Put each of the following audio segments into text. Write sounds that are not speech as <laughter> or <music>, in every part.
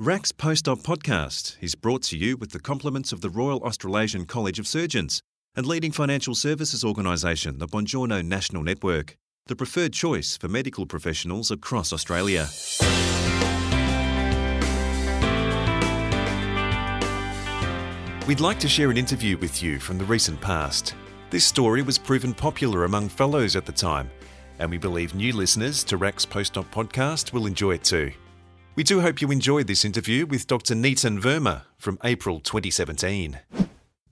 RACS Post-Op podcast is brought to you with the compliments of the Royal Australasian College of Surgeons and leading financial services organisation, the Bongiorno National Network, the preferred choice for medical professionals across Australia. We'd like to share an interview with you from the recent past. This story was proven popular among fellows at the time, and we believe new listeners to RACS Post-Op podcast will enjoy it too. We do hope you enjoyed this interview with Dr. Nitin Verma from April 2017.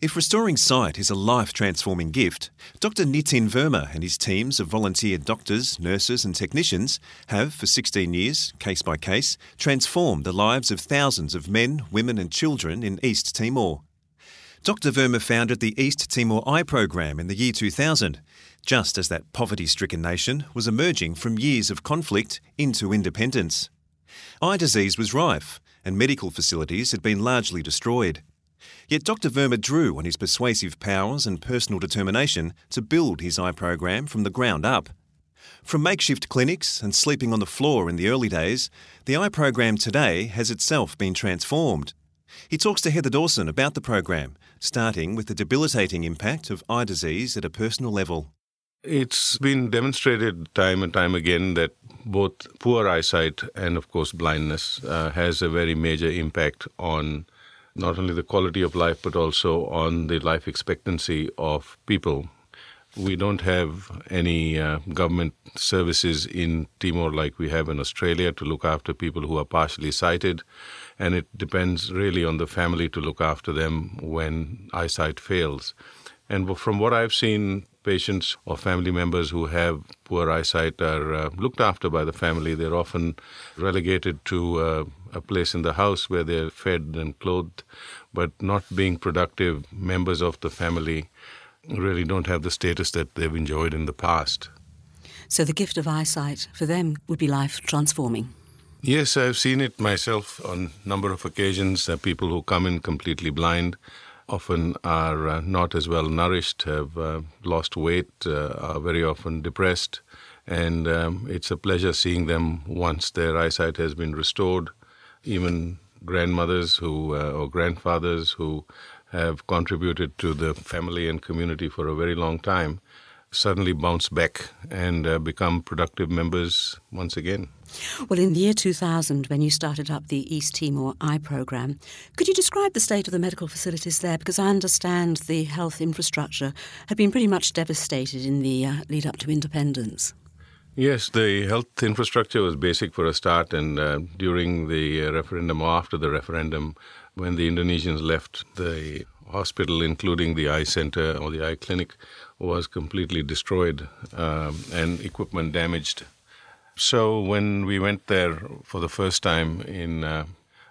If restoring sight is a life transforming gift, Dr. Nitin Verma and his teams of volunteer doctors, nurses, and technicians have, for 16 years, case by case, transformed the lives of thousands of men, women, and children in East Timor. Dr. Verma founded the East Timor Eye Program in the year 2000, just as that poverty stricken nation was emerging from years of conflict into independence. Eye disease was rife, and medical facilities had been largely destroyed. Yet Dr. Verma drew on his persuasive powers and personal determination to build his eye program from the ground up. From makeshift clinics and sleeping on the floor in the early days, the eye program today has itself been transformed. He talks to Heather Dawson about the program, starting with the debilitating impact of eye disease at a personal level. It's been demonstrated time and time again that both poor eyesight and, of course, blindness uh, has a very major impact on not only the quality of life but also on the life expectancy of people. We don't have any uh, government services in Timor like we have in Australia to look after people who are partially sighted, and it depends really on the family to look after them when eyesight fails. And from what I've seen, patients or family members who have poor eyesight are uh, looked after by the family. They're often relegated to uh, a place in the house where they're fed and clothed, but not being productive members of the family really don't have the status that they've enjoyed in the past. So the gift of eyesight for them would be life transforming. Yes, I've seen it myself on a number of occasions. Uh, people who come in completely blind often are uh, not as well nourished, have uh, lost weight, uh, are very often depressed. And um, it's a pleasure seeing them once their eyesight has been restored. Even grandmothers who or grandfathers who have contributed to the family and community for a very long time suddenly bounce back and uh, become productive members once again. Well, in the year 2000, when you started up the East Timor Eye Programme, could you describe the state of the medical facilities there? Because I understand the health infrastructure had been pretty much devastated in the uh, lead up to independence. Yes, the health infrastructure was basic for a start, and uh, during the referendum or after the referendum, when the Indonesians left the hospital, including the eye center or the eye clinic, was completely destroyed um, and equipment damaged. So when we went there for the first time in, uh,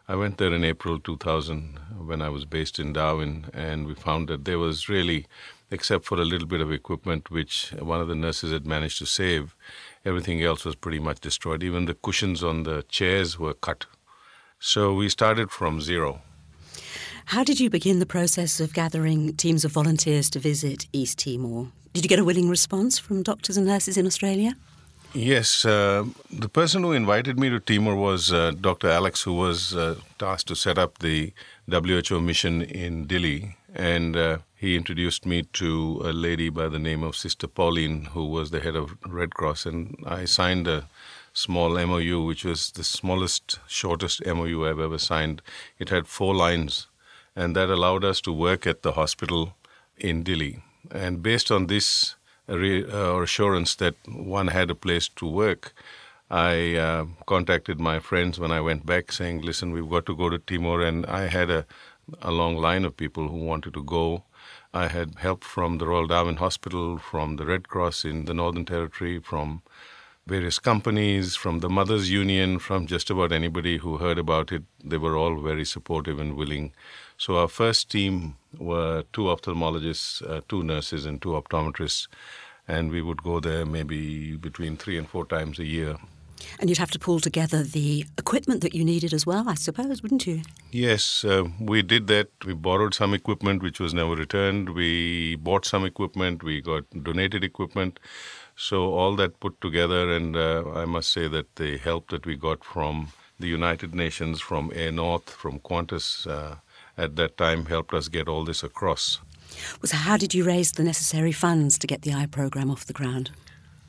I went there in April 2000 when I was based in Darwin, and we found that there was really, except for a little bit of equipment which one of the nurses had managed to save, everything else was pretty much destroyed. Even the cushions on the chairs were cut. So we started from zero. How did you begin the process of gathering teams of volunteers to visit East Timor? Did you get a willing response from doctors and nurses in Australia? Yes, uh, the person who invited me to Timor was uh, Dr. Alex, who was uh, tasked to set up the WHO mission in Dili. And uh, he introduced me to a lady by the name of Sister Pauline, who was the head of Red Cross. And I signed a small MOU, which was the smallest, shortest MOU I've ever signed. It had four lines and that allowed us to work at the hospital in Dili. And based on this uh, assurance that one had a place to work, I uh, contacted my friends when I went back saying, listen, we've got to go to Timor. And I had a, a long line of people who wanted to go. I had help from the Royal Darwin Hospital, from the Red Cross in the Northern Territory, from various companies, from the Mothers Union, from just about anybody who heard about it. They were all very supportive and willing. So our first team were two ophthalmologists, uh, two nurses, and two optometrists, and we would go there maybe between three and four times a year. And you'd have to pull together the equipment that you needed as well, I suppose, wouldn't you? Yes, uh, we did that. We borrowed some equipment which was never returned. We bought some equipment. We got donated equipment. So all that put together, and uh, I must say that the help that we got from the United Nations, from Air North, from Qantas uh, at that time helped us get all this across. So, how did you raise the necessary funds to get the eye program off the ground?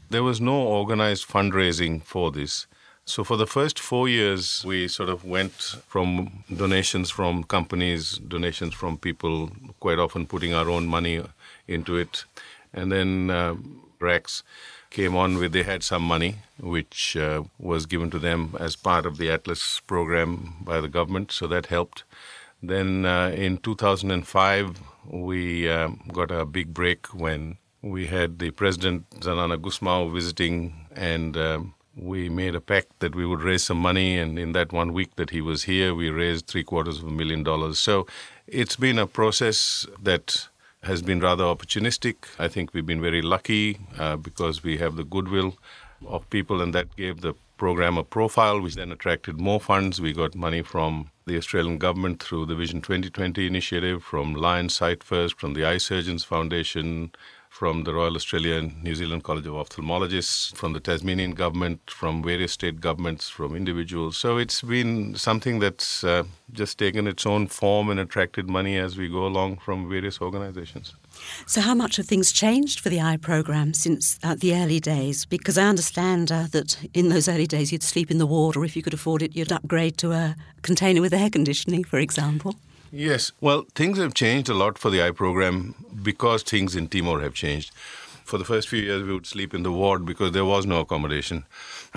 There was no organized fundraising for this. So, for the first four years, we sort of went from donations from companies, donations from people, quite often putting our own money into it. And then uh, Rex came on with, they had some money, which uh, was given to them as part of the Atlas program by the government. So, that helped. Then uh, in 2005, we uh, got a big break when we had the President Xanana Gusmão visiting and um, we made a pact that we would raise some money, and in that one week that he was here, we raised three quarters of a million dollars. So it's been a process that has been rather opportunistic. I think we've been very lucky uh, because we have the goodwill of people, and that gave the program a profile, which then attracted more funds. We got money from the Australian government through the Vision 2020 initiative, from Lions Sight First, from the Eye Surgeons Foundation, from the Royal Australian New Zealand College of Ophthalmologists, from the Tasmanian government, from various state governments, from individuals. So it's been something that's uh, just taken its own form and attracted money as we go along from various organizations. So, how much have things changed for the eye program since uh, the early days? Because I understand uh, that in those early days you'd sleep in the ward, or if you could afford it, you'd upgrade to a container with air conditioning, for example. Yes. Well, things have changed a lot for the eye program because things in Timor have changed. For the first few years, we would sleep in the ward because there was no accommodation.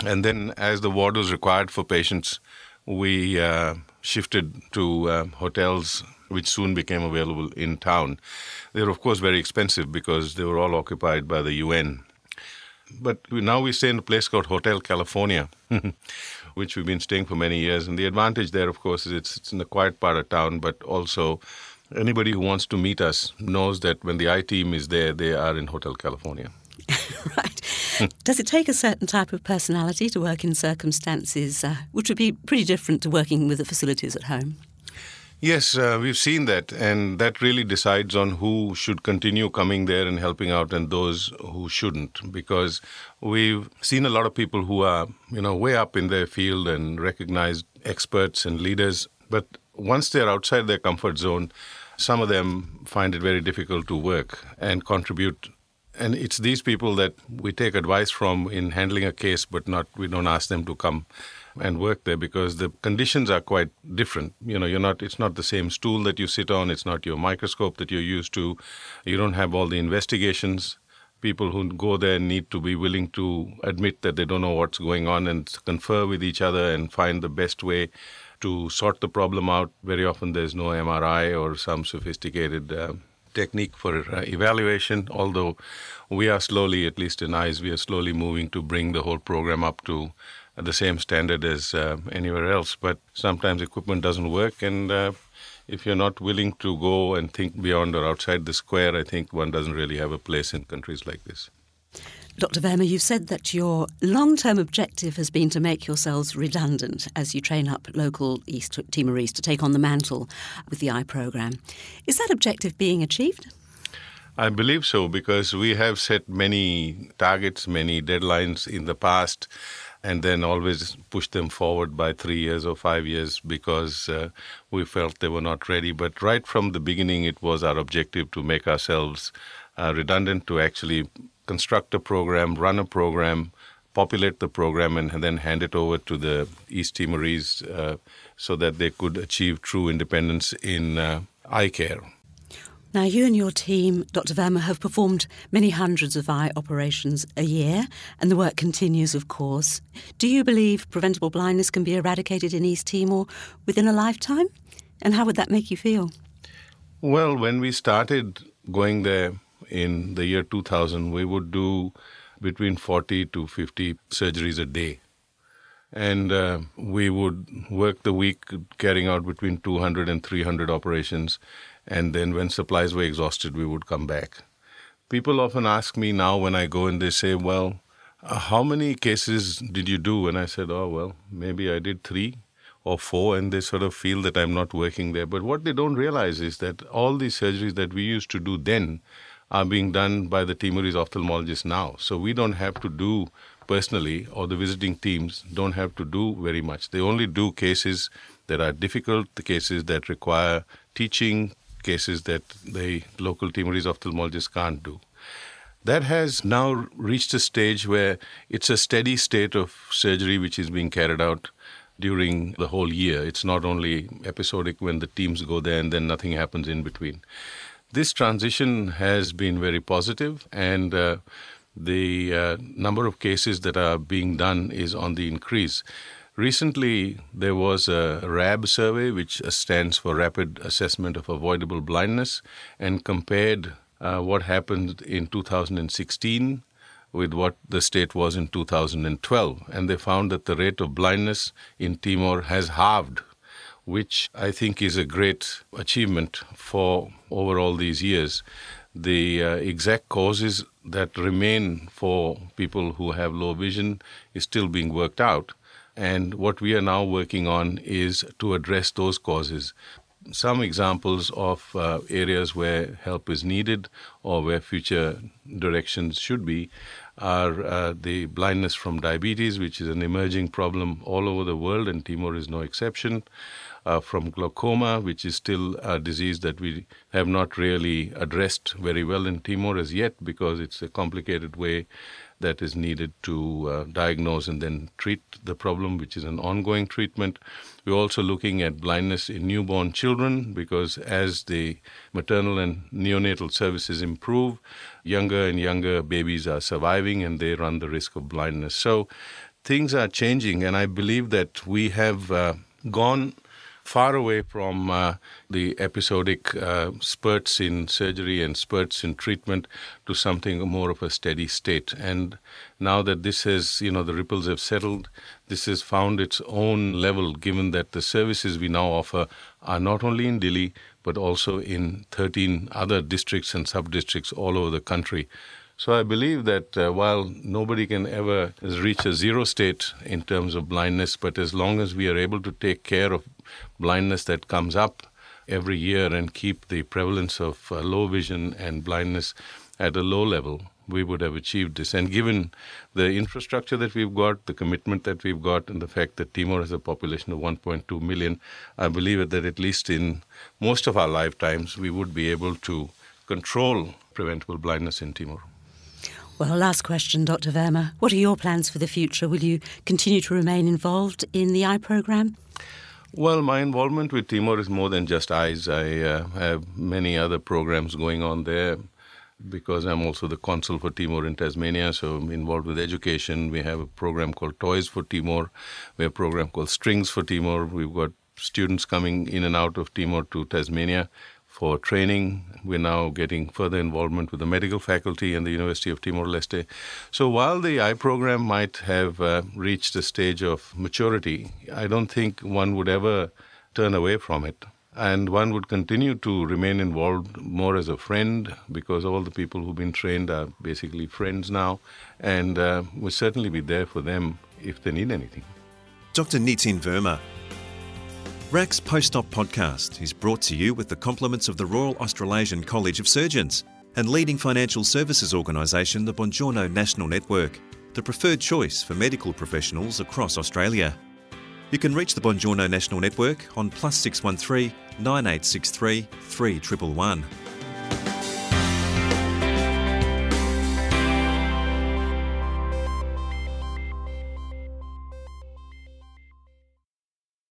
And then, as the ward was required for patients, we uh, shifted to uh, hotels which soon became available in town. They were, of course, very expensive because they were all occupied by the UN. But now we stay in a place called Hotel California, <laughs> which we've been staying for many years. And the advantage there, of course, is it's, it's in a quiet part of town, but also anybody who wants to meet us knows that when the eye team is there, they are in Hotel California. <laughs> right. Does it take a certain type of personality to work in circumstances uh, which would be pretty different to working with the facilities at home? Yes, uh, we've seen that, and that really decides on who should continue coming there and helping out, and those who shouldn't. Because we've seen a lot of people who are, you know, way up in their field and recognized experts and leaders, but once they're outside their comfort zone, some of them find it very difficult to work and contribute. And it's these people that we take advice from in handling a case, but not we don't ask them to come and work there because the conditions are quite different. You know, you're not it's not the same stool that you sit on, it's not your microscope that you're used to. You don't have all the investigations. People who go there need to be willing to admit that they don't know what's going on and confer with each other and find the best way to sort the problem out. Very often there's no MRI or some sophisticated uh, technique for uh, evaluation, although we are slowly, at least in eyes, we are slowly moving to bring the whole program up to the same standard as uh, anywhere else. But sometimes equipment doesn't work, and uh, if you're not willing to go and think beyond or outside the square, I think one doesn't really have a place in countries like this. Dr. Verma, you've said that your long term objective has been to make yourselves redundant as you train up local East Timorese to take on the mantle with the eye program. Is that objective being achieved? I believe so because we have set many targets, many deadlines in the past and then always push them forward by three years or five years because uh, we felt they were not ready. But right from the beginning, it was our objective to make ourselves uh, redundant, to actually construct a program, run a program, populate the program, and, and then hand it over to the East Timorese uh, so that they could achieve true independence in uh, eye care. Now, you and your team, Dr. Verma, have performed many hundreds of eye operations a year, and the work continues, of course. Do you believe preventable blindness can be eradicated in East Timor within a lifetime? And how would that make you feel? Well, when we started going there in the year 2000, we would do between 40 to 50 surgeries a day. And uh, we would work the week carrying out between 200 and 300 operations and then when supplies were exhausted, we would come back. People often ask me now when I go and they say, Well, uh, how many cases did you do? And I said, Oh, well, maybe I did three or four, and they sort of feel that I'm not working there. But what they don't realize is that all these surgeries that we used to do then are being done by the Timorese ophthalmologists now. So we don't have to do personally or the visiting teams don't have to do very much. They only do cases that are difficult, the cases that require teaching, cases that the local Timorese ophthalmologist can't do. That has now reached a stage where it's a steady state of surgery which is being carried out during the whole year. It's not only episodic when the teams go there and then nothing happens in between. This transition has been very positive, and uh, the uh, number of cases that are being done is on the increase. Recently, there was a RAAB survey, which stands for Rapid Assessment of Avoidable Blindness, and compared uh, what happened in 2016 with what the state was in 2012. And they found that the rate of blindness in Timor has halved, which I think is a great achievement for over all these years. The uh, exact causes that remain for people who have low vision is still being worked out. And what we are now working on is to address those causes some examples of uh, areas where help is needed or where future directions should be are uh, the blindness from diabetes, which is an emerging problem all over the world, and Timor is no exception. Uh, from glaucoma, which is still a disease that we have not really addressed very well in Timor as yet because it's a complicated way that is needed to uh, diagnose and then treat the problem, which is an ongoing treatment. We're also looking at blindness in newborn children because as the maternal and neonatal services improve, younger and younger babies are surviving and they run the risk of blindness. So things are changing, and I believe that we have uh, gone far away from uh, the episodic uh, spurts in surgery and spurts in treatment to something more of a steady state. And now that this has, you know, the ripples have settled, this has found its own level given that the services we now offer are not only in Dili, but also in 13 other districts and sub districts all over the country. So I believe that uh, while nobody can ever reach a zero state in terms of blindness, but as long as we are able to take care of blindness that comes up every year and keep the prevalence of uh, low vision and blindness at a low level, we would have achieved this. And given the infrastructure that we've got, the commitment that we've got, and the fact that Timor has a population of 1.2 million, I believe that at least in most of our lifetimes, we would be able to control preventable blindness in Timor. Well, last question, Dr. Verma. What are your plans for the future? Will you continue to remain involved in the eye program? Well, my involvement with Timor is more than just eyes. I uh, have many other programs going on there because I'm also the consul for Timor in Tasmania, so I'm involved with education. We have a program called Toys for Timor. We have a program called Strings for Timor. We've got students coming in and out of Timor to Tasmania for training. We're now getting further involvement with the medical faculty and the University of Timor Leste. So while the eye program might have uh, reached a stage of maturity, I don't think one would ever turn away from it. And one would continue to remain involved more as a friend because all the people who've been trained are basically friends now. And uh, we'll certainly be there for them if they need anything. Dr. Nitin Verma RACS Post-Op podcast is brought to you with the compliments of the Royal Australasian College of Surgeons and leading financial services organisation the Bongiorno National Network, the preferred choice for medical professionals across Australia. You can reach the Bongiorno National Network on plus 613 9863 3111.